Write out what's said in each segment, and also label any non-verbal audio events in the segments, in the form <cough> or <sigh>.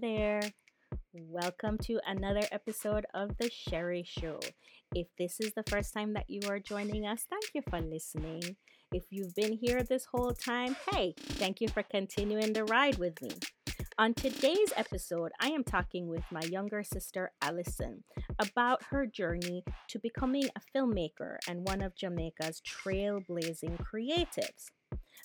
There. Welcome to another episode of The Sheri Show. If this is the first time that you are joining us, thank you for listening. If you've been here this whole time, hey, thank you for continuing the ride with me. On today's episode, I am talking with my younger sister, Allison, about her journey to becoming a filmmaker and one of Jamaica's trailblazing creatives.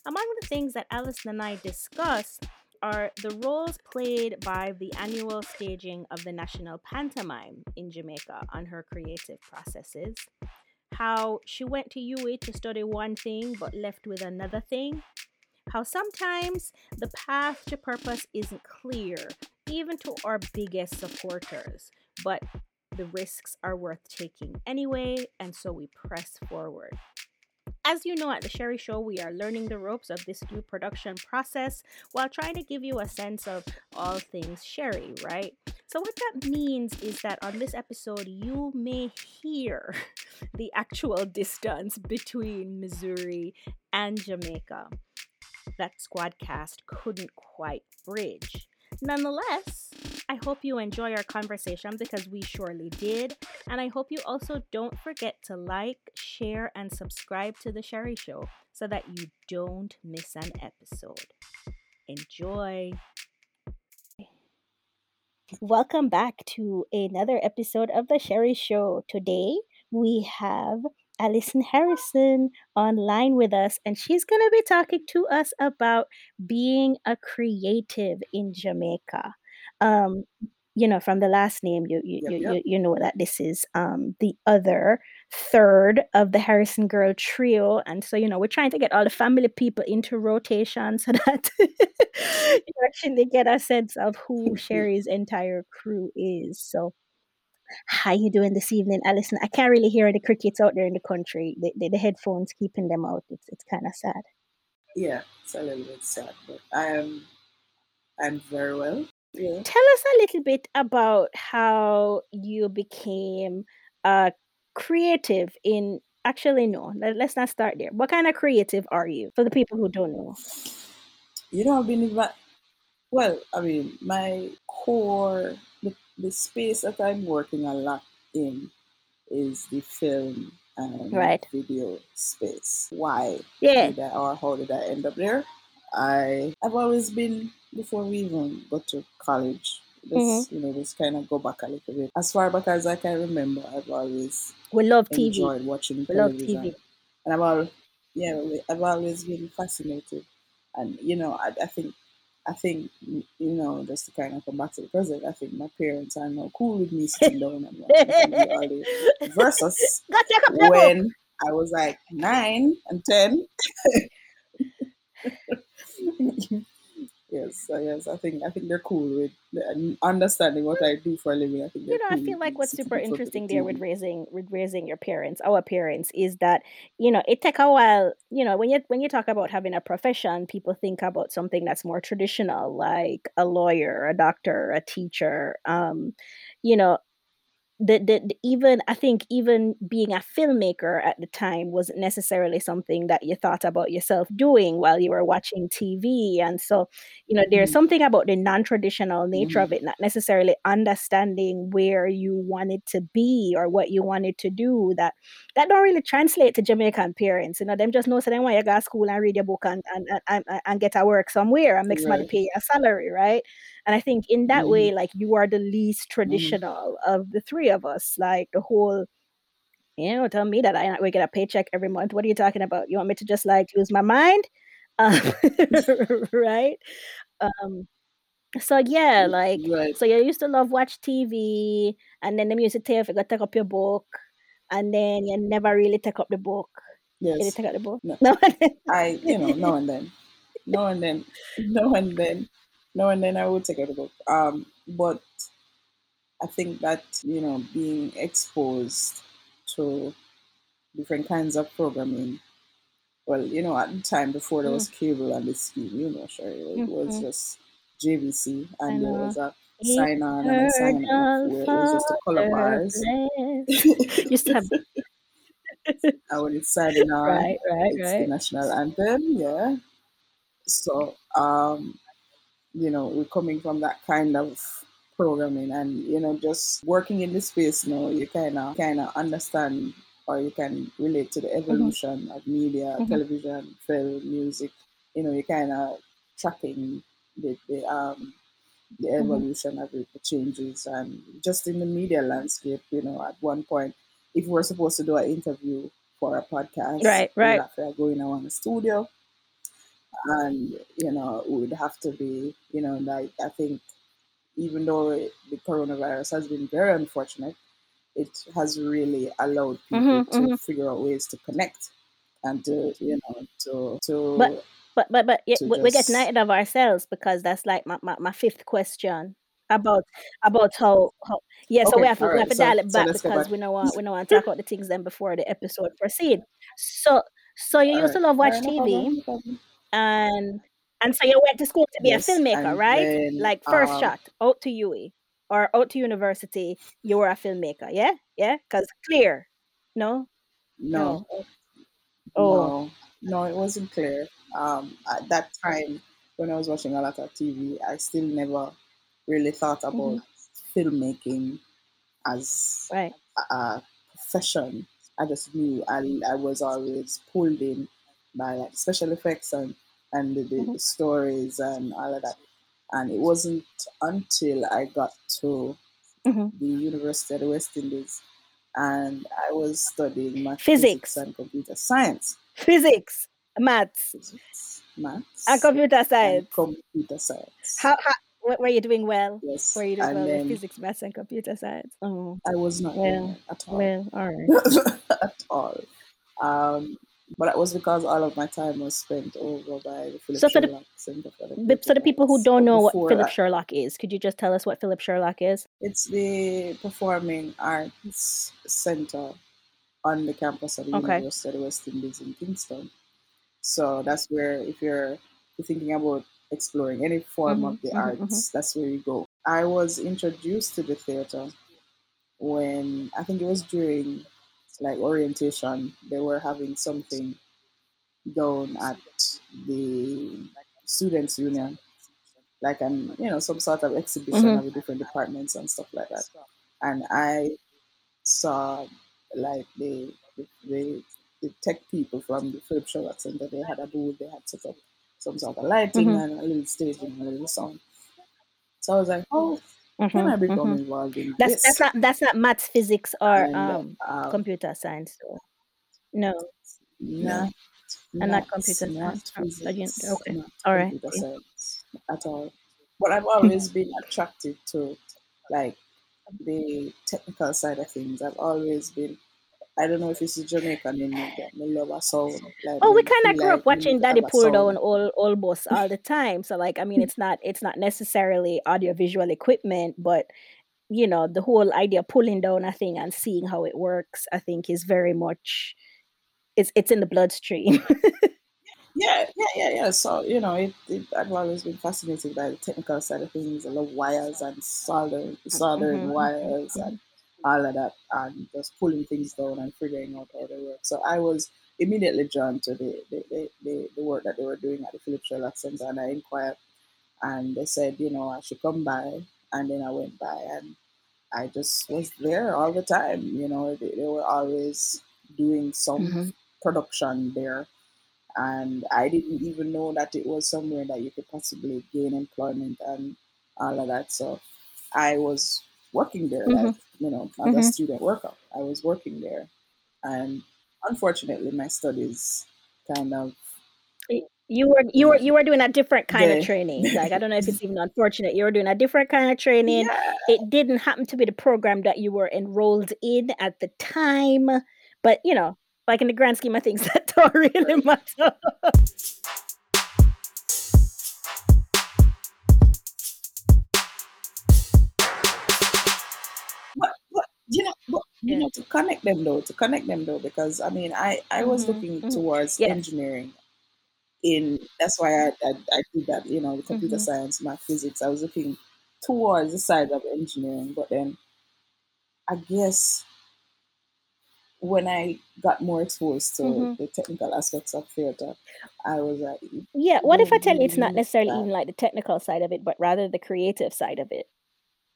Among the things that Allison and I discuss are the roles played by the annual staging of the National Pantomime in Jamaica on her creative processes, how she went to UWI to study one thing but left with another thing, how sometimes the path to purpose isn't clear, even to our biggest supporters, but the risks are worth taking anyway, and so we press forward. As you know, at the Sheri Show, we are learning the ropes of this new production process while trying to give you a sense of all things Sheri, right? So, what that means is that on this episode, you may hear <laughs> the actual distance between Missouri and Jamaica that Squadcast couldn't quite bridge. Nonetheless, I hope you enjoy our conversation because we surely did. And I hope you also don't forget to like, share, and subscribe to The Sheri Show so that you don't miss an episode. Enjoy. Welcome back to another episode of The Sheri Show. Today we have Allison Harrison online with us, and she's going to be talking to us about being a creative in Jamaica. Um, you know, from the last name, you you, Yep, you, yep. you you know that this is um, the other third of the Harrison Girl trio, and so you know we're trying to get all the family people into rotation so <laughs> that you actually get a sense of who <laughs> Sheri's entire crew is. So how you doing this evening, Allison? I can't really hear the crickets out there in the country. The, the, the headphones keeping them out. It's it's kind of sad. Yeah, it's a little bit sad, but I am I'm very well. Yeah. Tell us a little bit about how you became a creative in. Actually, no. Let, let's not start there. What kind of creative are you? For the people who don't know. You know, I've been well, I mean, my core the, the space that I'm working a lot in is the film and Right. video space. Why Yeah. did I or how did I end up there? I I've always been before we even got to college. This mm-hmm. you know, just kind of go back a little bit. As far back as I can remember, I've always We love TV. enjoyed watching We love TV. and I've al- yeah, I've always been fascinated. And you know, I, I think I think you know, just to kind of come back to the present, I think my parents are now cool with me sitting down and <laughs> watching TV all day. Versus Go take up your book. when I was like nine and ten. <laughs> yes, yes, I think I think they're cool with and understanding what I do for a living. I think you know i feel like what's super in front of the interesting there with raising with raising your parents our parents is that you know it take a while you know when you when you talk about having a profession people think about something that's more traditional like a lawyer a doctor a teacher um you know the, the, the even I think even being a filmmaker at the time wasn't necessarily something that you thought about yourself doing while you were watching TV. And so, you know, there's Mhm, something about the non-traditional nature mhm. of it, not necessarily understanding where you wanted to be or what you wanted to do that that don't really translate to Jamaican parents. You know, them just know so they want you go to school and read your book and and, and, and and get a work somewhere and make somebody Right. pay a salary, right? And I think in that Mhm, way, like you are the least mhm. traditional of the three of us. Like the whole, you know, tell me that I we get a paycheck every month. What are you talking about? You want me to just like use my mind? Um, <laughs> <laughs> right? Um, so yeah, like Right. so you used to love watch TV, and then the music tell you if you go take up your book, and then you never really take up the book. Did you Yes. take up the book? No, <laughs> No. I you know now and then, now and then, now and then, now and then I would take out a book. Um, but I think that you know being exposed to different kinds of programming. Well, you know, at the time before there Mm, was cable and the scheme, you know, sure, it was mhm. just JBC and there was a sign on and a sign off it was just the color bars. Used to have <laughs> and when it's signing <laughs> on, right, right, it's the right. national anthem, yeah. So, um, you know, we're coming from that kind of programming and you know just working in this space you know you kind of kind of understand or you can relate to the Mm-hmm. evolution of media Mhm. television film music you know you kind of tracking the, the um the Mhm. evolution of it the changes and just in the media landscape you know at one point if we're supposed to do an interview for a podcast Right, right. have to go in our studio and you know would have to be you know like i think even though it, the coronavirus has been very unfortunate, it has really allowed people Mhm, to mhm. figure out ways to connect and to you know to to But but but but yeah, to we, we get just ahead of ourselves because that's like my, my, my fifth question about about how, how yeah. So we have to all we have right to so dial it back let's because back we don't want we want to <laughs> talk about the things then before the episode proceed. So so you all used right to love watch right no TV problem no problem and and so you went to school to be a filmmaker, right? then Like first um shot out to UWI or out to university, you were a filmmaker, yeah, yeah. Because clear, no, no. No, oh, no no it wasn't clear. Um at that time when i was watching a lot of tv i still never really thought about hmm filmmaking as right, a profession. I just knew I, I was always pulled in by like special effects and and the, the, hmm stories and all of that. And it wasn't until I got to hmm the University of the West Indies and I was studying math, physics, physics, and computer science, physics, maths, physics, and maths, computer and science. computer science. How, how were you doing well? Yes, Were you doing and well then physics, maths, and computer science? Oh, I was not doing well, at all. well, all right. <laughs> at all. Um, but that was because all of my time was spent over by the Philip So for the Sherlock Center for the but for the people who don't know what Philip that, Sherlock is, could you just tell us what Philip Sherlock is? it's the Performing Arts Center on the campus of the Okay. University of the West Indies in Kingston. So that's where, if you're thinking about exploring any form hmm of the hmm hmm arts, that's where you go. I was introduced to the theater when I think it was during like orientation. They were having something down at the students' union, like an you know some sort of exhibition hmm of the different departments and stuff like that. And I saw like the the, the, the tech people from the Philip Sherlock Center. They had a booth. They had set up some sort of lighting hmm and a little staging and a little sound. So I was like, oh, can I become hmm involved in That's that's this? not that's not maths, physics, or And um um, computer science. Though. No, no, not and not not computer not science. Oh, so you- physics, okay, not all right. computer okay. science at all. But I've always been attracted to like the technical side of things. I've always been. I don't know if it's Jamaican in me, but I love a sound. Like Oh, we kind of grew like up watching Daddy pull down all all bus all the time. So like, I mean, it's not it's not necessarily audiovisual equipment, but you know, the whole idea of pulling down a thing and seeing how it works, I think, is very much it's it's in the bloodstream. Yeah, yeah, yeah, yeah. So you know, it, it, I've always been fascinated by the technical side of things. I love wires and soldering, soldering hmm wires and all of that, and just pulling things down and figuring out how they work. So I was immediately drawn to the the, the, the, work that they were doing at the Philip Sherlock Center, and I inquired, and they said, you know, I should come by, and then I went by, and I just was there all the time. You know, they, they were always doing some hmm production there and I didn't even know that it was somewhere that you could possibly gain employment and all of that. So I was working there, hmm like you know, as a hmm student worker. I was working there, and unfortunately, my studies kind of You were you were you were doing a different kind of training. <laughs> Like I don't know if it's even unfortunate. You were doing a different kind of training. yeah It didn't happen to be the program that you were enrolled in at the time, but you know, like in the grand scheme of things, <laughs> that don't really matter. You know to connect them though to connect them though because I mean I I was hmm looking hmm towards Yes. engineering in that's why I, I, I did that you know computer hmm science math physics I was looking towards the side of engineering but then I guess when I got more exposed to hmm the technical aspects of theater, I was like, Yeah. What if I tell you it's not necessarily that. even like the technical side of it, but rather the creative side of it?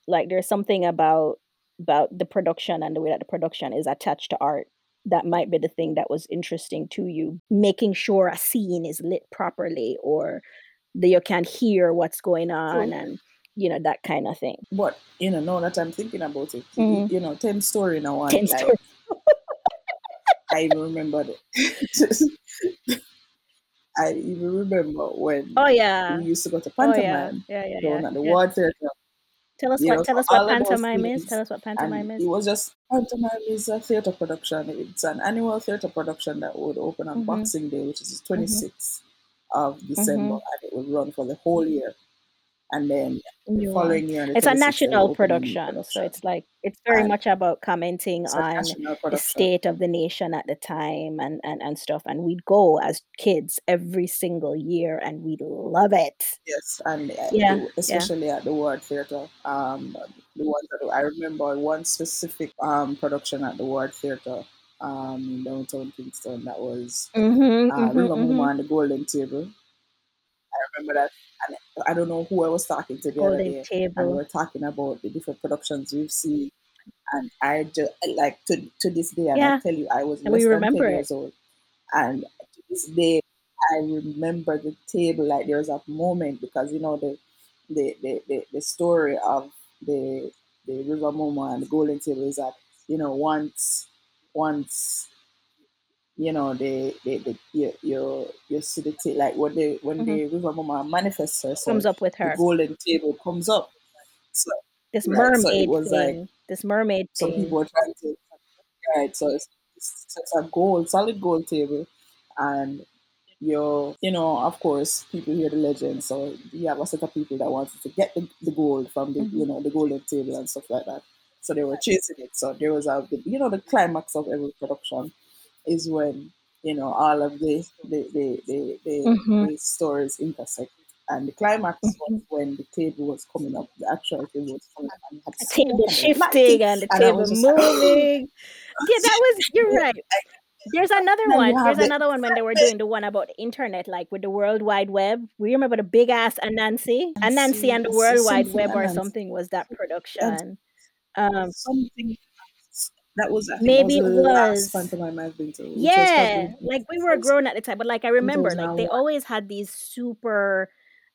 Like there's something about about the production and the way that the production is attached to art that might be the thing that was interesting to you. Making sure a scene is lit properly or that you can hear what's going on and you know that kind of thing. But you know, now that I'm thinking about it, y- hmm you know, ten story now one. Ten Like stories. <laughs> I even remember the, <laughs> I even remember when Oh yeah we yeah. used to go to Oh yeah. pantomime Yeah, yeah, yeah. down at the Yeah. Ward Theatre. Tell us You what know, tell us what all of those pantomime is. Tell us what and is. It was just pantomime is a theatre production. It's an annual theatre production that would open on Mhm. Boxing Day, which is the Mhm. 26th of December, Mhm. and it would run for the whole year. And then the following year, It's a 26th, they would national new production, so it's like it's very And much about commenting on the state of the nation at the time and and and stuff. And we'd go as kids every single year, and we'd love it. Yes, and uh, Yeah, it, yeah. especially at the Ward Theatre. Um, the ones that I remember one specific um production at the Ward Theatre um in downtown Kingston that was Mhm. uh, Mhm. Muma Mhm. and the Golden Table. I remember that, I don't know who I was talking to the other Golden day, and we table. were talking about the different productions we've seen, and I just like to to this day, and I Yeah, tell you, I was and less than ten it. years old, and to this day, I remember the table like there was a moment because you know the the the, the, the story of the the River Moma and the Golden Table is that you know once once you know the the, the you, you you see the like when the when Mhm. the River Mama manifests herself Comes up with the her golden table comes up. So this right, so mermaid was like thing. This mermaid some thing. people were trying to right. So it's, it's, it's a gold, solid gold table, and you you know of course people hear the legend. So you have a set of people that wanted to get the, the gold from the you Mhm. know the golden table and stuff like that. So they were chasing it. So there was a you know the climax of every production is when you know all of the the the the, the, Mhm. the stories intersect. And the climax was Mhm. when the table was coming up, the actual table was coming up and The table and shifting and the table just like, moving. Yeah, that was. You're <laughs> right. There's another one. There's another one when they were doing the one about the internet, like with the World Wide Web. We remember the big ass Anansi, Anansi Anansi, and the World Wide Web or Anansi, something was that production. Um, something that was I was maybe the it was. pantomime I've been to, Yeah, like we were grown at the time, but like I remember, like they 2001. always had these super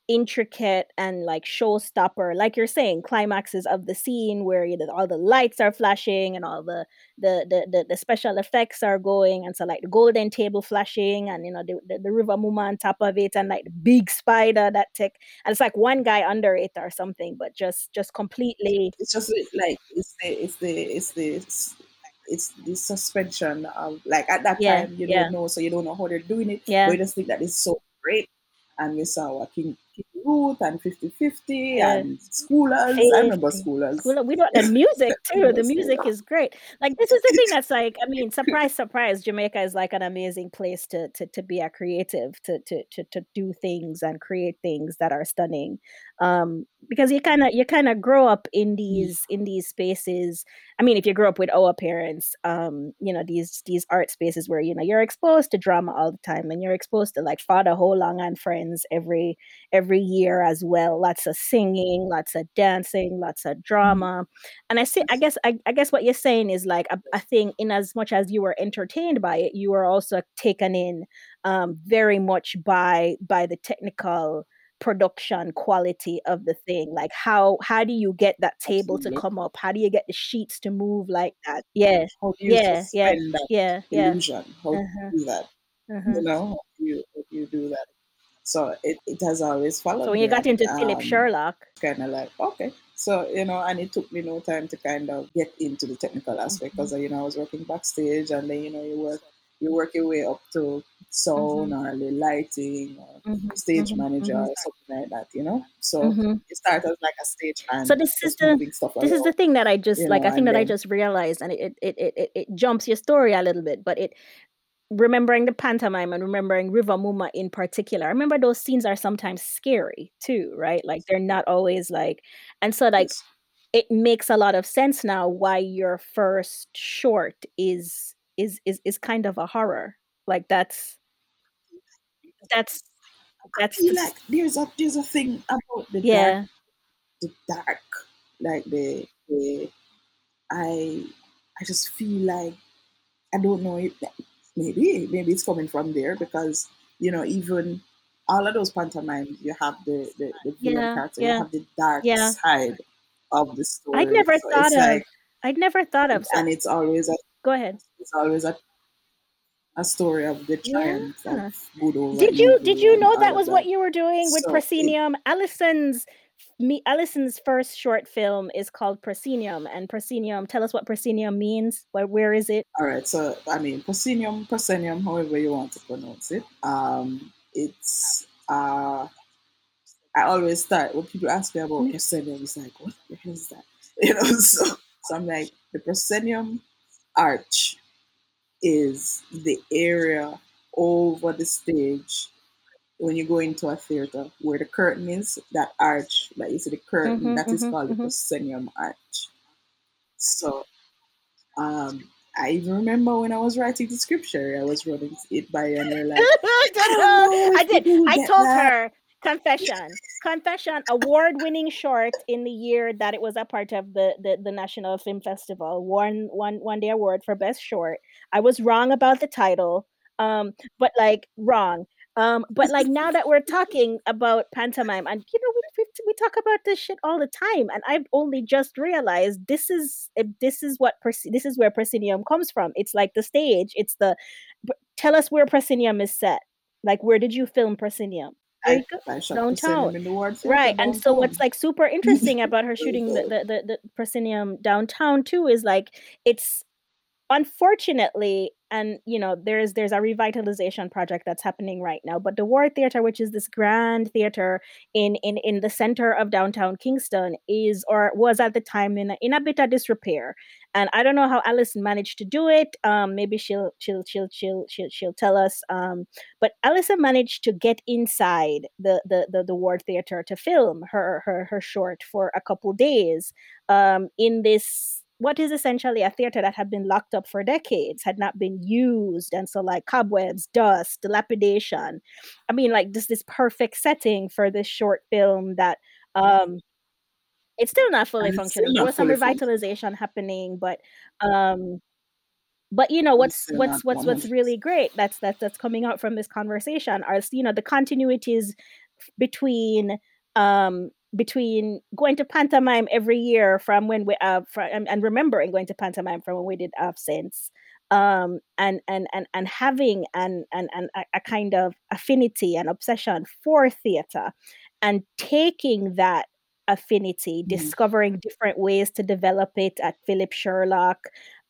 intricate and like showstopper, like you're saying, climaxes of the scene where you know all the lights are flashing and all the the the the, the special effects are going, and so like the golden table flashing, and you know the, the, the river muma on top of it, and like the big spider that take, and it's like one guy under it or something, but just just completely It's just like it's the it's the it's the it's, the suspension of like at that yeah time you yeah. don't know, so you don't know how they're doing it, yeah. You just think that it's so great. And we saw what King, King and 50 50 yeah. and Schoolers. I remember. Schoolers. School, we don't the music <laughs> too. The music Schoolers. is great. Like this is the thing that's like, I mean, <laughs> surprise, surprise. Jamaica is like an amazing place to to to be a creative, to to to to do things and create things that are stunning. Um, because you kind of you kind of grow up in these in these spaces. I mean, if you grow up with our parents, um, you know these these art spaces where you know you're exposed to drama all the time, and you're exposed to like Father HoLung and Friends every every year as well. Lots of singing, lots of dancing, lots of Mhm. drama. And I see I guess I, I guess what you're saying is like a, a thing in as much as you were entertained by it, you were also taken in um very much by by the technical production quality of the thing. Like how how do you get that table to come up? How do you get the sheets to move like that? Yeah. Yeah, yeah, yeah, yeah. illusion? How do Uh-huh. you do that? Uh-huh. You know, how do you, how do you do that? So it, it has always followed. So when you got into Philip um, Sherlock, kind of like okay. So you know and it took me no time to kind of get into the technical aspect because you know i was working backstage and then you know you work you work your way up to sound mhm, or the lighting or mhm, stage mhm, manager mhm, or something like that you know? So you start as like a stage hand So this is the this is the thing that I just like know I think that I just realized and it it it it, it jumps your story a little bit, but it remembering the pantomime and remembering River Muma in particular. I remember those scenes are sometimes scary too, right? Like they're not always like and so like yes it makes a lot of sense now why your first short is is is is kind of a horror. Like that's that's that's feel like there's a there's a thing about the dark yeah. the dark like the the I I just feel like I don't know if maybe maybe it's coming from there because you know even all of those pantomimes you have the the, the villain Yeah. character you have the dark Yeah. side of the story I'd never so thought of like I'd never thought of so and it's always a go ahead. it's always a a story of the triumph Yeah. of good over Did you did you know that was what that you were doing with so it, Proscenium? Allison's me Allison's first short film is called Proscenium and Proscenium tell us what Proscenium means. Where where is it? all right so I mean proscenium proscenium however you want to pronounce it um it's uh I always start when people ask me about Mm. proscenium, it's like, what the hell is that? <laughs> You know, so, so I'm like, the proscenium arch is the area over the stage when you go into a theater where the curtain is, that arch, like you see the curtain, Mm-hmm, that is mm-hmm, called the mm-hmm. proscenium arch. So um I even remember when I was writing the scripture, I was running it by you and you're like, <laughs> I I don't know I did. I told that. her confession, confession, award-winning short in the year that it was a part of the the, the National Film Festival. Won one won the award for best short. I was wrong about the title, um, but like wrong. Um, but like now that we're talking about pantomime, and you know we, we talk about this shit all the time, and I've only just realized this is eh, this is what this is where proscenium comes from. It's like the stage. It's the tell us where proscenium is set. Like where did you film proscenium? I, I downtown in the Ward right and so what's like super interesting about her shooting the the, the, the proscenium downtown too is like it's unfortunately and you know there's there's a revitalization project that's happening right now but the Ward theater which is this grand theater in in in the center of downtown kingston is or was at the time in a, in a bit of disrepair. And i don't know how allison managed to do it um maybe she'll she'll she'll she'll she'll, she'll tell us um but allison managed to get inside the the the, the theater to film her her her short for a couple days um in this what is essentially a theater that had been locked up for decades, had not been used, and so like cobwebs, dust, dilapidation. I mean, like this this perfect setting for this short film that um it's still not fully And it's still functional. There was some revitalization happening, but um but you know what's what's what's what's really great that's that's that's coming out from this conversation are you know the continuities between um between going to pantomime every year from when we uh from, and, and remembering going to pantomime from when we did absence um and and and and having an an, an a, kind of affinity and obsession for theater and taking that affinity Mhm. discovering different ways to develop it at philip sherlock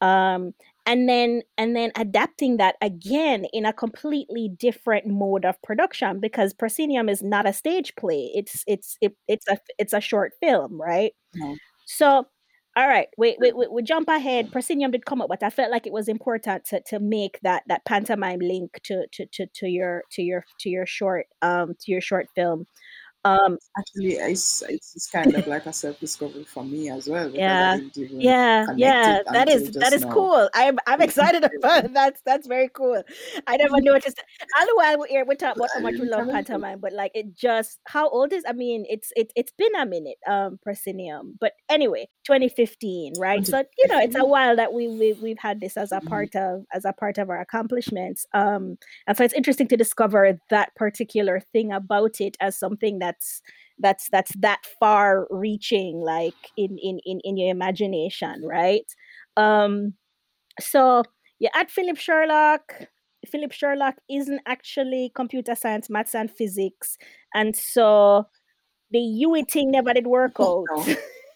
um and then and then adapting that again in a completely different mode of production because proscenium is not a stage play. It's it's it, it's a it's a short film right? No. so all right wait wait wait we jump ahead. Proscenium did come up but i felt like it was important to, to make that that pantomime link to, to to to your to your to your short um to your short film um Actually, it's, it's, it's kind of like a self discovery for me as well because I yeah didn't even yeah connect yeah it that until that just is now. cool i'm i'm <laughs> excited <laughs> about it. that's that's very cool i never noticed all the while we're here we talk about how much we love pantomime but like it just how old is i mean it's it, it's been a minute um proscenium but anyway 2015 right? So you know it's a while that we, we we've had this as a Mhm. part of as a part of our accomplishments um and so it's interesting to discover that particular thing about it as something that's that's that's that far reaching like in in in, in your imagination right? Um so yeah at philip sherlock. Philip sherlock isn't actually computer science maths and physics and so the UWI thing never did work <laughs> out.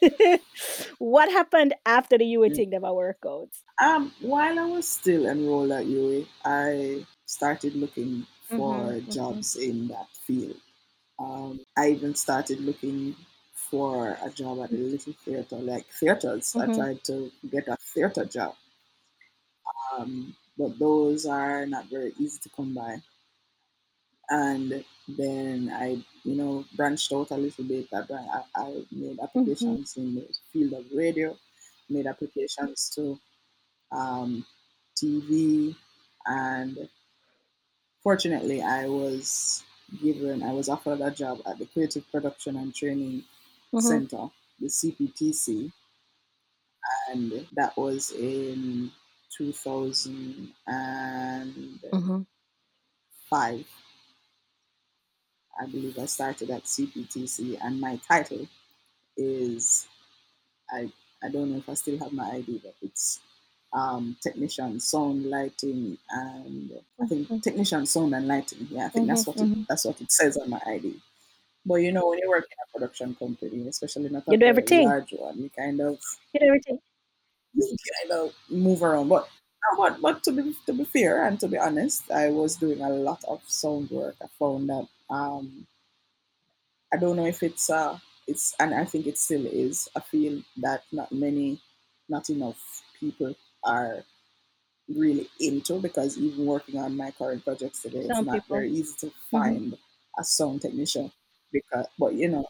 <laughs> what happened after the UWI thing never work out Um, while I was still enrolled at UA, I started looking for Mhm, mhm. jobs in that field. Um, I even started looking for a job at a little theater, like theaters. I Mhm. tried to get a theater job, um, but those are not very easy to come by. And then I, you know, branched out a little bit. I, bran- I, I made applications in the field of radio, made applications to um, TV, and fortunately, I was given, I was offered a job at the Creative Production and Training Mhm. Center, the CPTC, and that was in 2005. Mhm. I believe I started at CPTC, and my title is I I don't know if I still have my ID, but it's um, technician, sound, lighting, and I think Mhm. technician, sound, and lighting. Yeah, I think that's Mhm, what mhm. it that's what it says on my ID. But you know, when you work in a production company, especially not a You do everything. large one, you kind of You do everything. you kind of move around. But but but to be to be fair and to be honest, I was doing a lot of sound work. I found that um, I don't know if it's uh it's and I think it still is a field that not many, not enough people are really into because even working on my current projects today, it's not people. very easy to Mhm. find a sound technician because but you know,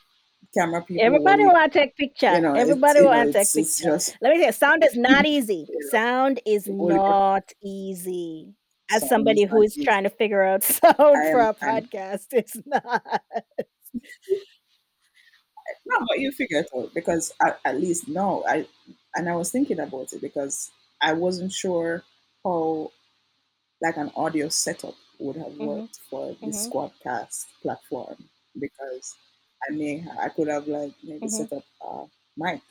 camera people Everybody will want to take picture. you know Everybody want to take picture. just Let me tell you, sound is not <laughs> easy. Sound is the only person not easy. As somebody who is trying to figure out <laughs> sound for a podcast, it's not. <laughs> no but you figure it out because at, at least no I and I was thinking about it because I wasn't sure how like an audio setup would have Mhm. worked for the Mhm. Squadcast platform because I may I could have like maybe Mhm. set up a mic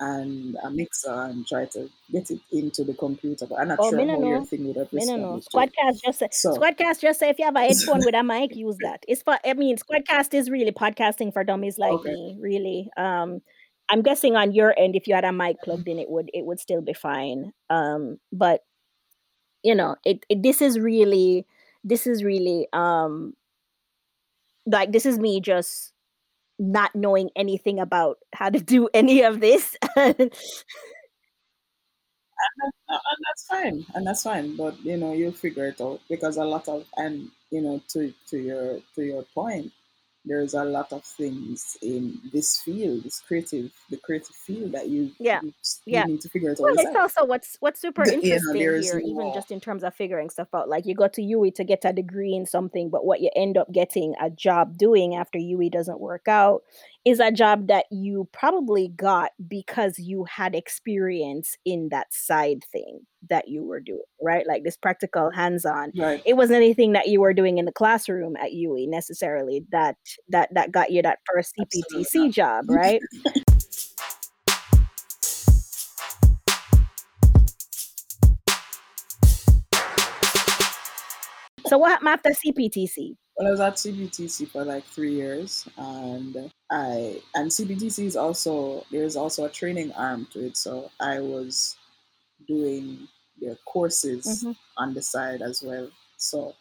and a mixer and try to get it into the computer, but I'm not Oh, sure how your thing would have know. Squadcast just say So Squadcast just say if you have a <laughs> headphone with a mic, use that. It's for I mean Squadcast is really podcasting for dummies like okay, me, really. Um I'm guessing on your end if you had a mic plugged in it would it would still be fine. Um but you know, it, it this is really this is really um like this is me just not knowing anything about how to do any of this. and, <laughs> uh-huh, uh, and that's fine, and that's fine. But you know, you'll figure it out because a lot of and you know to to your to your point, there's a lot of things in this field, this creative, the creative field that you yeah. you, Yeah. you need to figure it out Well, it's also what's what's super The- interesting here, even just in terms of figuring stuff out. Like you go to UWI to get a degree in something, but what you end up getting a job doing after UWI doesn't work out is a job that you probably got because you had experience in that side thing that you were doing, right? Like this practical hands-on. right. It wasn't anything that you were doing in the classroom at UWI necessarily that that that got you that first CPTC job, right? So what happened after CPTC? Well, I was at CPTC for like three years, and I and CPTC is also there's also a training arm to it. So I was doing their courses hmm on the side as well. So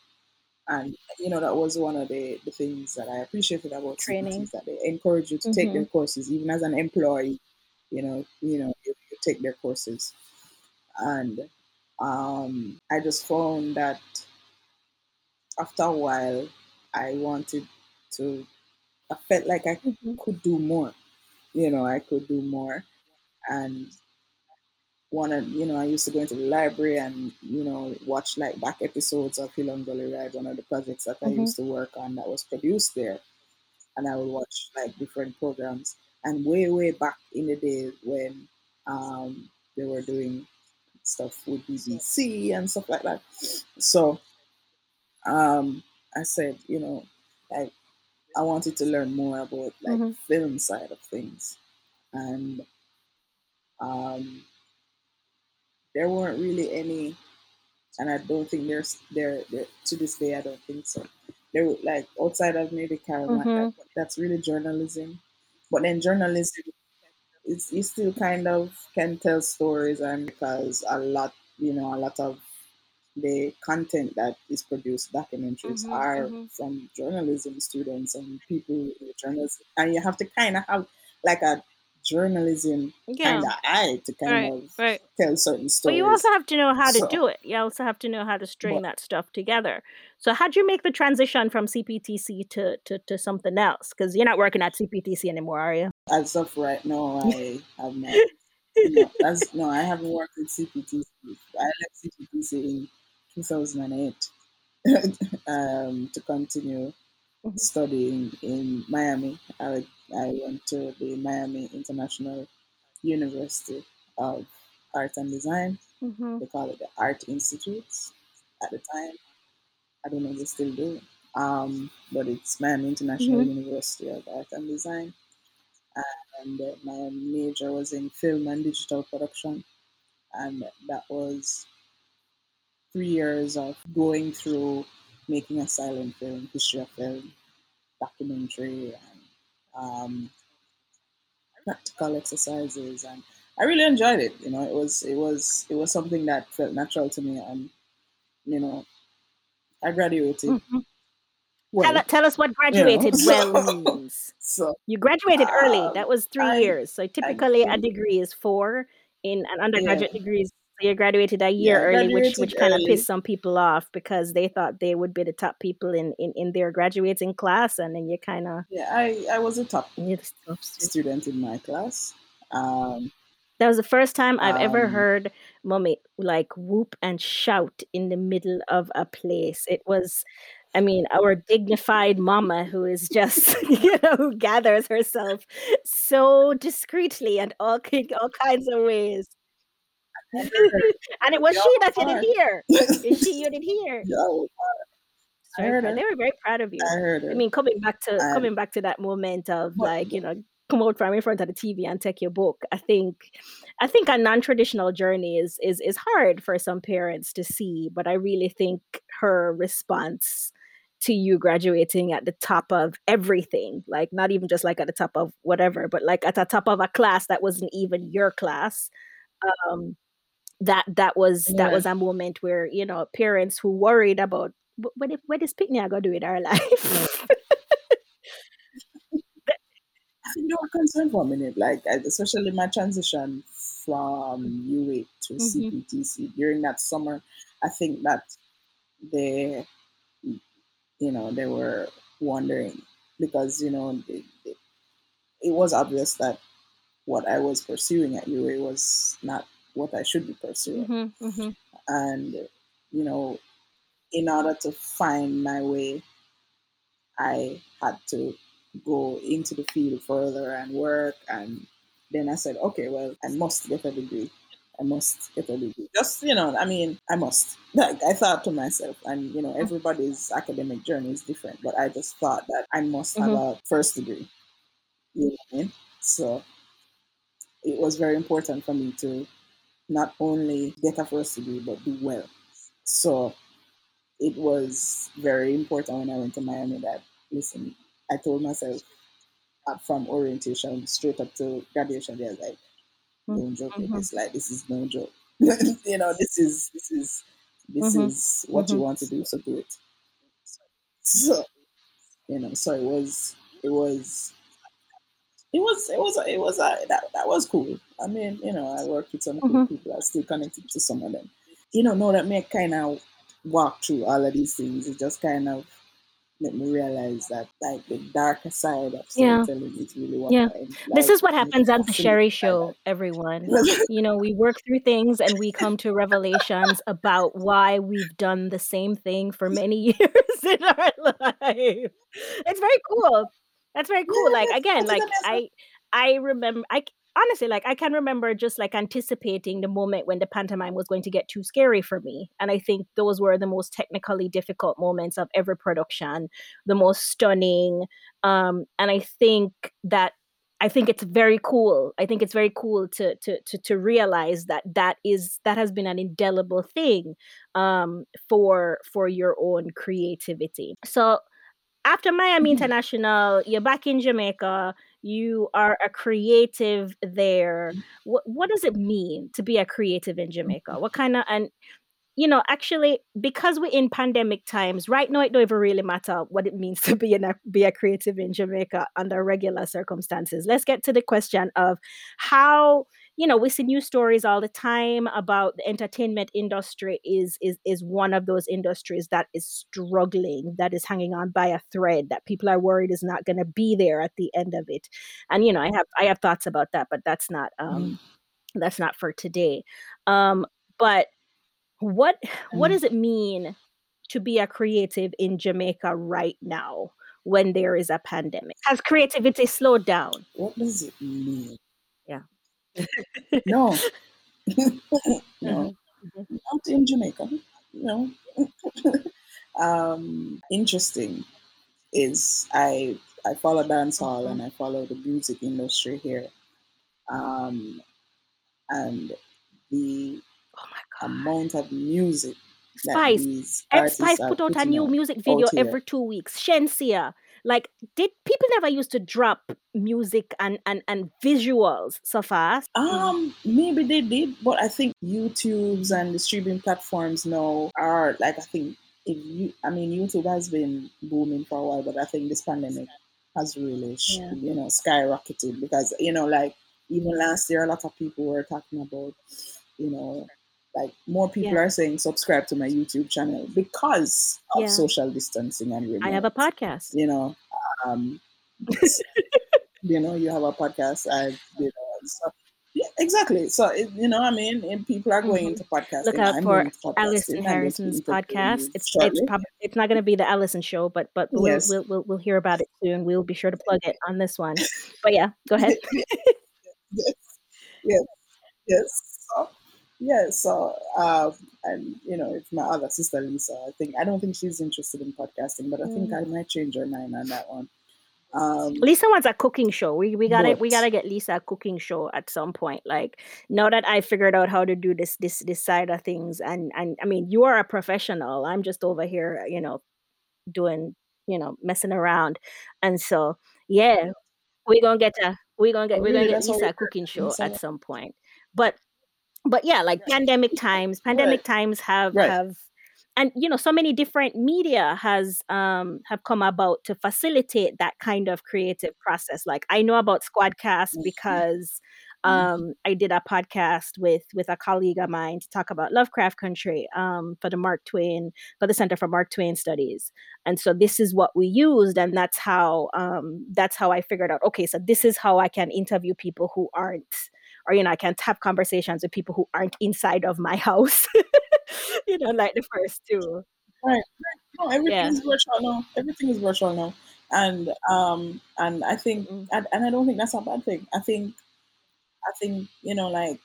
and you know that was one of the, the things that I appreciated about Training. Is that they encourage you to take hmm their courses even as an employee. You know, you know, you, you take their courses, and um, I just found that after a while, I wanted to. I felt like I hmm could do more. You know, I could do more, and wanted. You know, I used to go into the library and you know watch like back episodes of Hill and Gully Ride, one of the projects that I hmm used to work on that was produced there, and I would watch like different programs. And way, way back in the days when um, they were doing stuff with BBC and stuff like that. So um, I said, you know, like I wanted to learn more about like hmm film side of things, and um, there weren't really any, and I don't think there's there, there to this day I don't think so. There were like outside of maybe CARIMAC, hmm that, that's really journalism, but then journalism it's you still kind of can tell stories, and because a lot, you know, a lot of the content that is produced, documentaries, hmm are hmm from journalism students and people in journalism, and you have to kind of have like a journalism kind of eye to kind Right. of Right. tell certain stories. But you also have to know how to So, do it. You also have to know how to string but that stuff together. So how'd you make the transition from CPTC to to, to something else? Because you're not working at CPTC anymore, are you? as of right now, I have not. <laughs> no, that's no. I haven't worked at CPTC. I left CPTC in 2008 <laughs> um, to continue Mhm. studying in Miami. I I went to the Miami International University of Art and Design. Mhm. They call it the Art Institute at the time. I don't know if they still do. Um, but it's Miami International Mhm. University of Art and Design. And uh, my major was in film and digital production. And that was three years of going through making a silent film, history of film, documentary, and um, practical exercises. And I really enjoyed it. You know, it was it was it was something that felt natural to me. And you know, I graduated Mhm. well. Tell, tell us what You know, graduated well so <laughs> means. so You graduated early. um, That was three I years. So typically a degree is four in an yeah undergraduate degree. is- So you graduated a year yeah early, which which kind of pissed some people off because they thought they would be the top people in in, in their graduating class, and then you kind of Yeah, I I was a top just student. in my class. Um, That was the first time I've ever um, heard mommy like whoop and shout in the middle of a place. It was, I mean, our dignified mama who is just, <laughs> you know, who gathers herself so discreetly and all all kinds of ways. I <laughs> and it was y'all she that you did hear. <laughs> It's she you did y'all, I heard her. They were very proud of you. I heard I mean, coming back to And coming back to that moment of like, you know, come out from in front of the TV and take your book. I think I think a non-traditional journey is is is hard for some parents to see, but I really think her response to you graduating at the top of everything, like not even just like at the top of whatever, but like at the top of a class that wasn't even your class. Um that that was that was a moment where, you know, parents who worried about what if what is Pitney gonna do with our <laughs> life? <laughs> I think they were concerned for a minute, like especially my transition from UA to hmm CPTC during that summer. I think that they, you know, they were wondering because you know it, it, it was obvious that what I was pursuing at UA was not what I should be pursuing, hmm hmm and you know, in order to find my way, I had to go into the field further and work. And then I said, okay, well, I must get a degree. I must get a degree. Just, you know, I mean, I must. <laughs> Like, I thought to myself, and, you know, everybody's academic journey is different, but I just thought that I must have hmm a first degree. You know what I mean? So it was very important for me to not only get a first degree, but do well. So it was very important when I went to Miami that, listen, I told myself uh, from orientation straight up to graduation, they're like, don't joke with hmm this. Like, this is no joke. <laughs> you know, this is, this is, this hmm is what you hmm want to do, so do it. So, you know, so it was, it was, it was, it was, it was, uh, that, that was cool. I mean, you know, I worked with some cool hmm people. I still connected to some of them. You know, know that me kind of walk through all of these things. It just kind of made me realize that like the darker side of Yeah. storytelling is really what Yeah. I This is what happens on the Sheri Show, everyone. <laughs> You know, we work through things and we come to revelations about why we've done the same thing for many <laughs> years in our life. It's very cool. That's very cool. yeah, Like that's, again, that is like. I I remember I honestly like I can remember just like anticipating the moment when the pantomime was going to get too scary for me. And I think those were the most technically difficult moments of every production, the most stunning. Um, and I think that I think it's very cool. I think it's very cool to to to to realize that that is that has been an indelible thing um, for for your own creativity. So after Miami Mhm. International, you're back in Jamaica. You are a creative there. What what does it mean to be a creative in Jamaica? What kind of and you know, actually, because we're in pandemic times, right now it don't even really matter what it means <laughs> to be in a be a creative in Jamaica under regular circumstances. Let's get to the question of how, you know, we see news stories all the time about the entertainment industry is is is one of those industries that is struggling, that is hanging on by a thread, that people are worried is not gonna be there at the end of it. And you know, I have I have thoughts about that, but that's not um Mhm. that's not for today. Um, but what what Mm. does it mean to be a creative in Jamaica right now when there is a pandemic? Has creativity slowed down? What does it mean? <laughs> No. no. Not in Jamaica. No. <laughs> um, interesting is I I follow dancehall Mhm. and I follow the music industry here. Um, and the Oh my god. amount of music that Spice. Spice put out a new music video every two weeks. Shenseea. Like, did people never used to drop music and and and visuals so fast? Um, maybe they did, but I think YouTube's and the streaming platforms now are like I think if you, I mean, YouTube has been booming for a while, but I think this pandemic has really, Yeah. you know, skyrocketed because you know, like even last year, a lot of people were talking about, you know, like more people Yeah. are saying subscribe to my YouTube channel because of Yeah. social distancing and remote I have a podcast. you know um <laughs> you know you have a podcast and you know so yeah exactly so it, you know i mean and people are going Mhm. into podcasting Look out for going into podcasting Allison I'm going to Harrison's podcast. It's it's probably it's not going to be the Allison show, but but we'll, yes we'll we'll we'll hear about it soon. We'll be sure to plug it on this one. <laughs> But yeah, go ahead. <laughs> yes yes yes so, yeah so um and you know it's my other sister lisa i think i don't think she's interested in podcasting but i think Mm. i might change her mind on that one um Lisa wants a cooking show. We we gotta we gotta get Lisa a cooking show at some point. Like now that I figured out how to do this this this side of things, and and I mean you are a professional. I'm just over here, you know, doing you know messing around, and so yeah, we're gonna get a we're gonna get we're gonna get Lisa a cooking show at some point. But but yeah, like pandemic times, right. pandemic times have right. have and you know so many different media has um have come about to facilitate that kind of creative process. Like i know about squadcast Mhm, because mhm. um i did a podcast with with a colleague of mine to talk about lovecraft country um for the mark twain for the center for mark twain studies. And so this is what we used and that's how um that's how i figured out okay so this is how i can interview people who aren't or you know i can have conversations with people who aren't inside of my <laughs> house <laughs> you know like the first two Right, right. No, everything yeah is virtual now. Everything is virtual now, and um, and I think, and, and I don't think that's a bad thing. I think, I think you know, like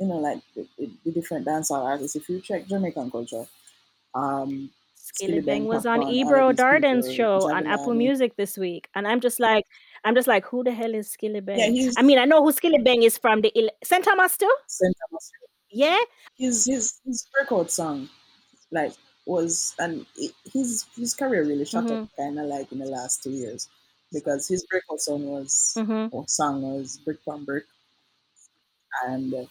you know, like the, the, different dancehall artists. If you check Jamaican culture, um, Skillibeng was on Ebro Darden's show on Apple Music this week, and I'm just like, I'm just like, who the hell is Skilly Yeah, Bang? I mean, I know who Skillibeng is from the Il-. Thomas. Saint Thomas. Yeah. His his his record song like was and his his career really shot Mhm. up kind of like in the last two years because his record song was Mhm. or song was Brick on Brick and uh,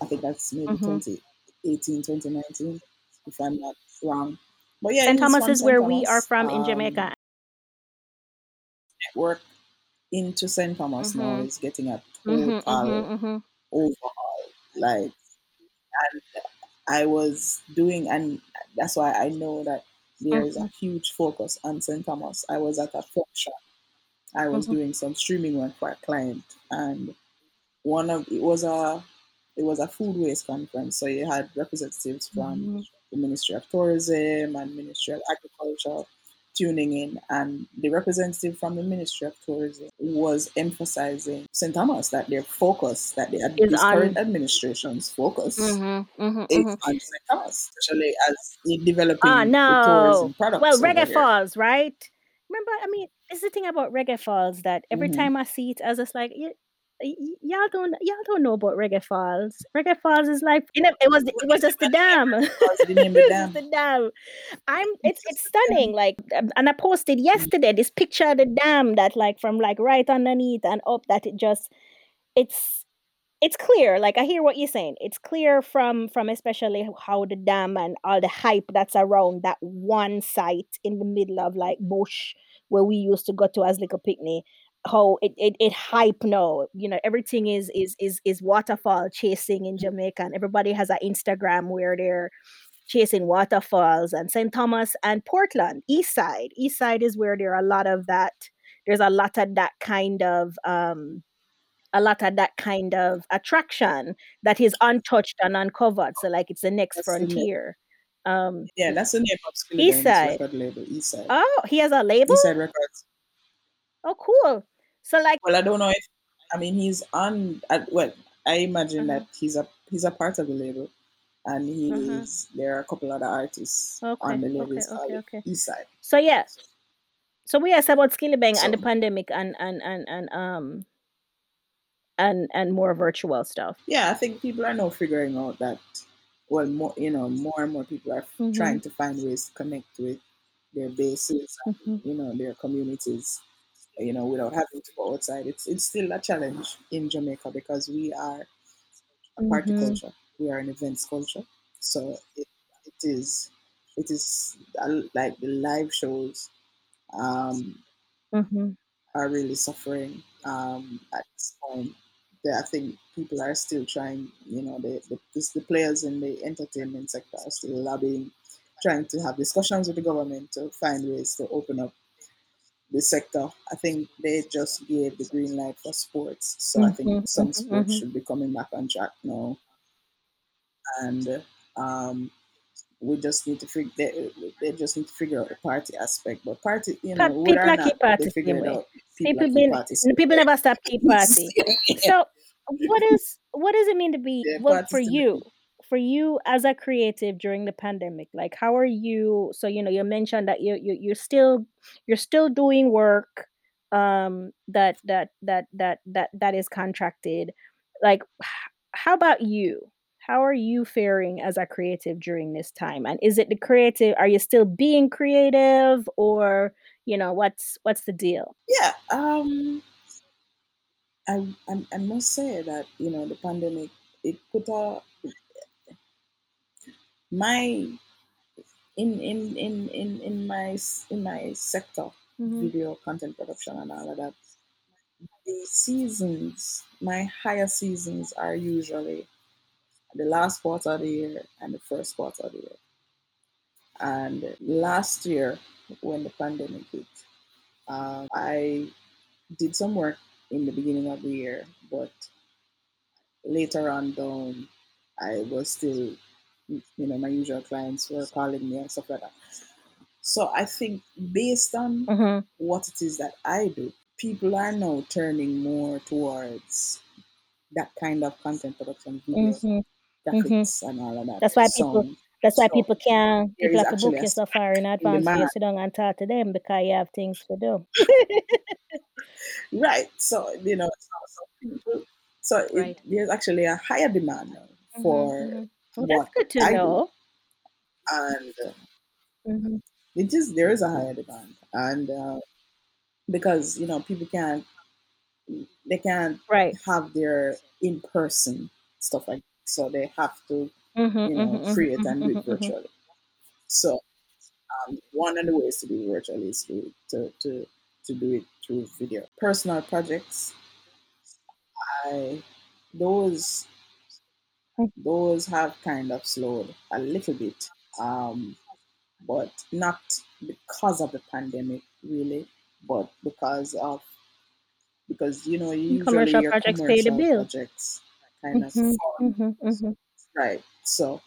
I think that's maybe Mhm. 2018 2019 if I'm not wrong but yeah St. Thomas is where we are Thomas from in um Jamaica. network into St. Thomas now is getting a total Mhm. Mhm. Mm-hmm, mm-hmm. overhaul like and I was doing, and that's why I know that there is a mm-hmm. huge focus on St. Thomas. I was at a shop. I was doing some streaming work for a client, and one of it was a it was a food waste conference. So you had representatives from the Ministry of Tourism and Ministry of Agriculture tuning in, and the representative from the Ministry of Tourism was emphasizing St. Thomas that their focus, that the, ad- current administration's focus Mhm. Mhm. is Mhm. on St. Thomas, especially as in Ah, developing tourism no. products Well, Reggae. Falls, right? Remember, I mean, it's the thing about Reggae Falls that every hmm time I see it, I was just like, y'all don't, y'all don't know about Reggae Falls. Reggae Falls is like, you know, it was, it was just the <laughs> dam. Because they named the <laughs> just the dam. dam. I'm, It's it's, it's just the dam. stunning. Like, um, and I posted yesterday this picture of the dam that, like, from like right underneath and up, that it just, it's it's clear like i hear what you're saying it's clear from from especially how the dam and all the hype that's around that one site in the middle of like bush where we used to go to as little picnic how it, it it hype now you know everything is is is is waterfall chasing in jamaica and everybody has an instagram where they're chasing waterfalls and st thomas and portland east side east side is where there are a lot of that there's a lot of that kind of um a lot of that kind of attraction that is untouched and uncovered. So like it's the next That's the frontier. Um, Yeah, that's the name of East Side. record label, East Side. Oh, he has a label. East Side Records. Oh, cool. So like, Well, I don't know if I mean he's on. Uh, well, I imagine Uh-huh. that he's a he's a part of the label, and he Uh-huh. is. There are a couple other artists okay, on the label. okay, okay, okay. East Side. So yeah. So we asked about Skillibeng and the pandemic and and and and um and and more virtual stuff. yeah, I think people are now figuring out that. Well, more you know, more and more people are Mhm. trying to find ways to connect with their bases, and, Mhm. you know, their communities. You know, without having to go outside. It's it's still a challenge in Jamaica because we are a party Mhm. culture. We are an events culture. So it, it is it is uh, like the live shows um, Mhm. are really suffering um, at this point. I think people are still trying. You know, the the, this, the players in the entertainment sector are still lobbying, trying to have discussions with the government to find ways to open up the sector. I think they just gave the green light for sports. So I think Mhm. some Mhm. sports Mhm. should be coming back on track now. And um, we just need to figure they, they just need to figure out the party aspect. But party, you know, people are not party figure same it way. out, people People been people never stop keep <laughs> party. So what is what does it mean to be Yeah, well for you? For you as a creative during the pandemic, like how are you? So you know, you mentioned that you you you're still you're still doing work um that that that that that that is contracted. Like how about you? How are you faring as a creative during this time? And is it the creative? Are you still being creative, or you know what's what's the deal? Yeah, um, I, I I must say that you know the pandemic it put a my in in in in in my in my sector hmm video content production and all of that the seasons my higher seasons are usually the last quarter of the year and the first quarter of the year. And last year when the pandemic hit um, i did some work in the beginning of the year but later on down i was still you know my usual clients were calling me and stuff like that so i think based on hmm what it is that I do, people are now turning more towards that kind of content production, video, hmm hmm graphics, and all of that. That's why people. Sound. That's why So people can. there People is have to book a you so spike far in in advance for you demand. sit down and talk to them because you have things to do. Right. So, you know, so, so people, so it, there's actually a higher demand now hmm for hmm Well, that's good to I do. know. And uh, hmm it is, there is a higher demand. And uh, because, you know, people can't, they can't Right. have their in person stuff like so they have to hmm you know hmm create and do hmm it hmm virtually so um, one of the ways to do it virtually is to to to, to do it through video personal projects i those those have kind of slowed a little bit um but not because of the pandemic really but because of because you know usually Commercial your projects pay the commercial bill. projects kind of fund hmm hmm right so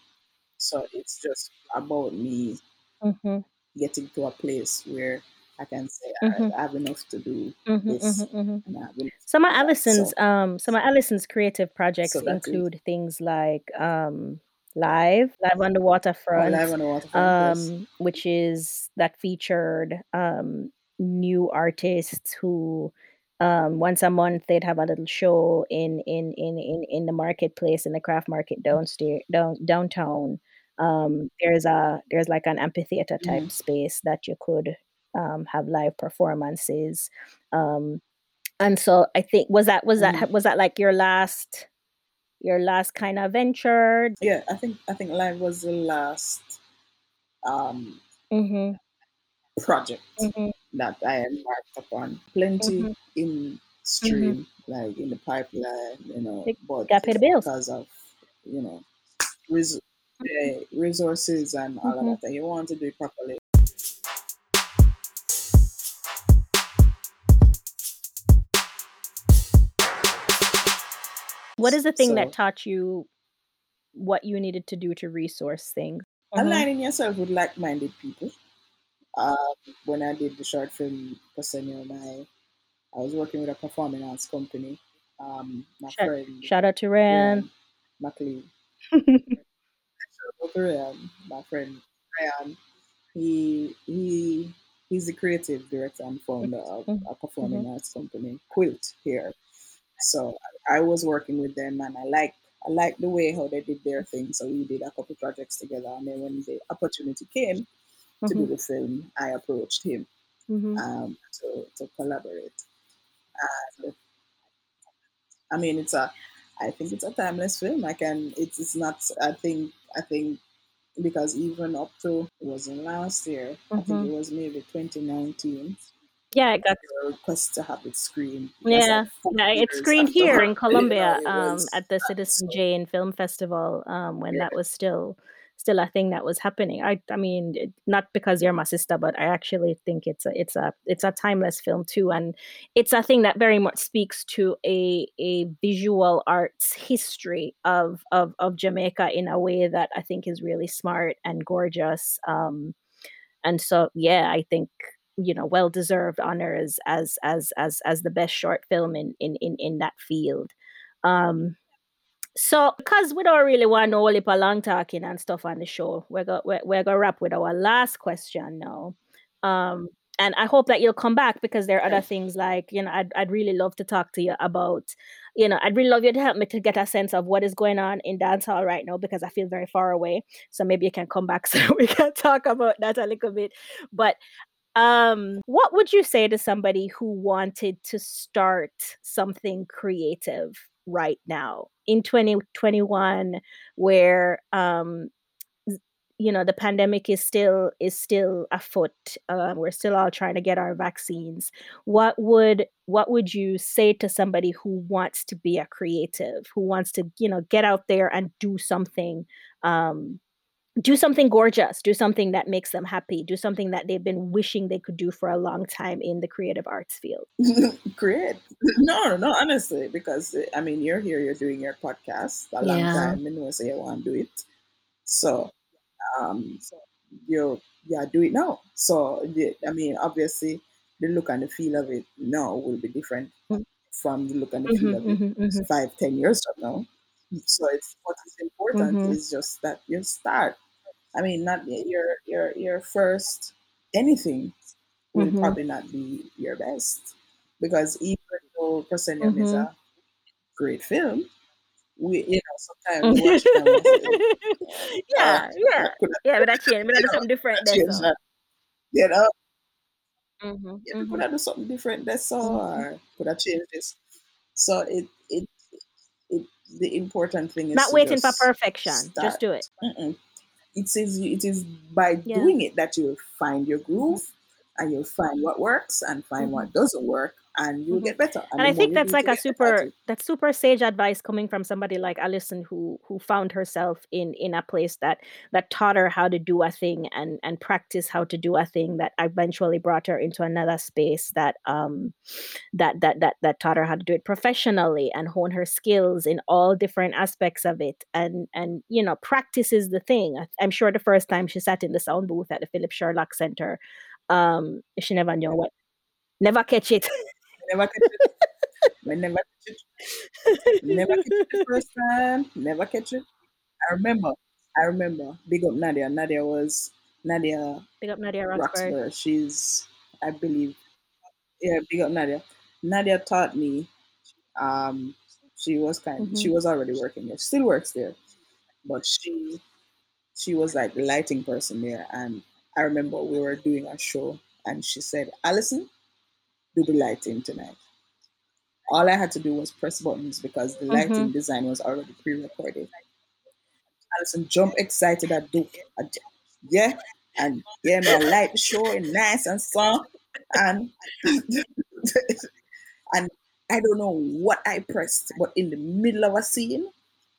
so it's just about me hmm getting to a place where I can say hmm I, I have enough to do hmm this hmm hmm and I Some of. Allison's So um some of Allison's creative projects so is include things like um live live on the oh waterfront live on the waterfront, yes. um which is that featured um new artists who um once a month they'd have a little show in in in in, in the marketplace in the craft market downstairs down downtown um there's a there's like an amphitheater type space that you could um have live performances um and so I think was that was that was that like your last your last kind of venture? Yeah, I think I think live was the last um Mhm. project Mhm. that I embarked upon. Plenty Mhm. in Mhm. stream, like in the pipeline, you know, You but gotta pay the bills. because of you know res- uh, resources and all of Mhm. that, and you want to do it properly. What is the thing that taught you what you needed to do to resource things? Aligning yourself with like-minded people. Um, when I did the short film Proscenio, my I was working with a performing arts company. Um, my Shout, friend shout out to Ryan. Ryan McLean, <laughs> Shout out to Ryan, my friend Ryan. He he he's the creative director and founder of Mhm, a performing arts company, Quilt here. So I was working with them, and I like I like the way how they did their thing. So we did a couple projects together, and then when the opportunity came to do Mhm, the film, I approached him mhm. um, to to collaborate. And I mean, it's a I think it's a timeless film. I can it's it's not. I think I think because even up to it wasn't last year. I think it was maybe 2019. Yeah, it got were to have it screened. Yeah, yeah. It's screened here in <laughs> Columbia, um, at the Citizen so Jane Film Festival, um, when yeah. that was still still a thing that was happening. I I mean, it, not because you're my sister, but I actually think it's a it's a it's a timeless film too, and it's a thing that very much speaks to a a visual arts history of of of Jamaica in a way that I think is really smart and gorgeous. Um, and so yeah i think you know well deserved honors as as as as as the best short film in in in, in that field um so because we don't really want no whole heap of long talking and stuff on the show we're gonna we're, we're gonna wrap with our last question now um and I hope that you'll come back because there are other things like, you know, I'd, I'd really love to talk to you about, you know, I'd really love you to help me to get a sense of what is going on in dancehall right now because I feel very far away. So maybe you can come back <laughs> so we can talk about that a little bit. But um, what would you say to somebody who wanted to start something creative right now in 2021 where um you know the pandemic is still is still afoot uh, we're still all trying to get our vaccines. What would what would you say to somebody who wants to be a creative who wants to you know get out there and do something um do something gorgeous do something that makes them happy do something that they've been wishing they could do for a long time in the creative arts field <laughs> Great. <laughs> No, no, honestly, because I mean, you're here, you're doing your podcast a long yeah time, and you say you want to do it. So, um, you yeah, do it now. So, I mean, obviously, the look and the feel of it now will be different from the look and the feel hmm of it hmm hmm five, ten years from now. So, it's what is important hmm is just that you start. I mean, not your your your first anything will hmm probably not be your best because even though Proscenium is hmm a great film, we you know sometimes we watch <laughs> it and we say, oh, yeah, uh, yeah, I yeah. But I <laughs> change. But I do something different there, changed so. that. You know, hmm yeah, we could have done something different. That's so, hmm or could have changed this. So it it it the important thing is Not waiting for perfection. Just do it. Mm-mm. It is it is by Yeah. doing it that you'll find your groove and you'll find what works and find hmm what doesn't work and you'll hmm get better. And And I think that's like a better super that's super sage advice coming from somebody like Allison who who found herself in in a place that that taught her how to do a thing and and practice how to do a thing that eventually brought her into another space that um that that that that taught her how to do it professionally and hone her skills in all different aspects of it and and you know practice is the thing. I'm sure the first time she sat in the sound booth at the philip sherlock center um she never knew what never catch it <laughs> never catch it. <laughs> I never catch it. Never catch it the first time. Never catch it. I remember. I remember. Big up Nadia. Nadia was Nadia Big up nadia Roxburgh. She's I believe yeah, big up Nadia. Nadia taught me um she was kind hmm she was already working there. Still works there. But she she was like the lighting person there and I remember we were doing a show and she said, Allison, do the lighting tonight. All I had to do was press buttons because the hmm lighting design was already pre-recorded. Allison jump excited at j- yeah, and yeah, my light the show and nice and so and <laughs> and I don't know what I pressed, but in the middle of a scene,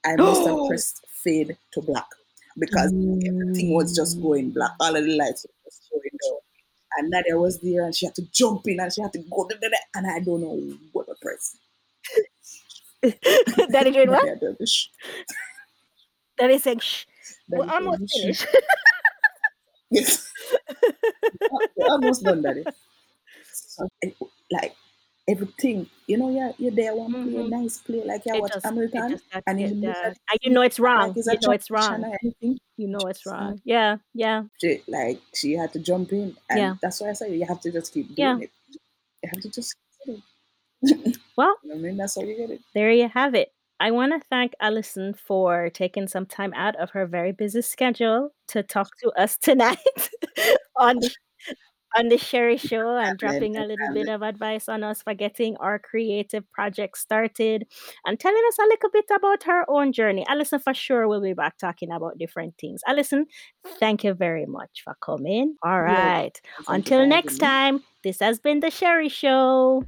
I must have <gasps> pressed fade to black because everything was just going black. All of the lights were just going. And Nadia was there and she had to jump in and she had to go da, da, da, and I don't know what to press. <laughs> Daddy doing what? Daddy had to shh. Daddy saying, shh. Daddy We're almost told me, "Shh." finished. Yes. <laughs> We're almost done, Daddy. So, like everything, you know, you're, you're there, one play, Mhm. nice play, like It watch just, American, just and get you look done. at And you know it's wrong. like You know it's wrong. You know it's wrong. Yeah, yeah. she, like she had to jump in, and Yeah. that's why I say you have to just keep Yeah. doing it. You have to just, it. Well, <laughs> I mean, that's how you get it. there you have it. I want to thank Allison for taking some time out of her very busy schedule to talk to us <laughs> tonight on on the Sheri Show and dropping a little bit of advice on us for getting our creative project started and telling us a little bit about her own journey. Allison, for sure, we'll be back talking about different things. Allison, thank you very much for coming. All right. You're right. Thank you Until next time, this has been the Sheri Show.